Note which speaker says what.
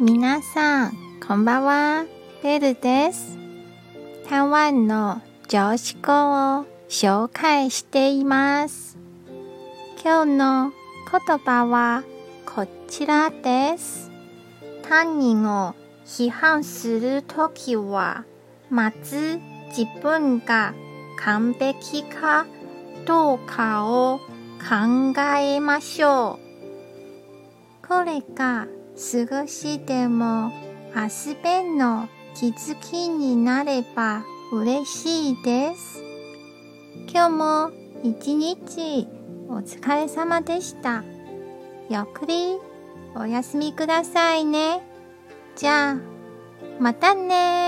Speaker 1: 皆さん、こんばんは。ベルです。台湾の常識語を紹介しています。今日の言葉はこちらです。他人を批判するときは、まず自分が完璧かどうかを考えましょう。これが過ごしても明日弁の気づきになれば嬉しいです。今日も一日お疲れ様でした。ゆっくりお休みくださいね。じゃあ、またね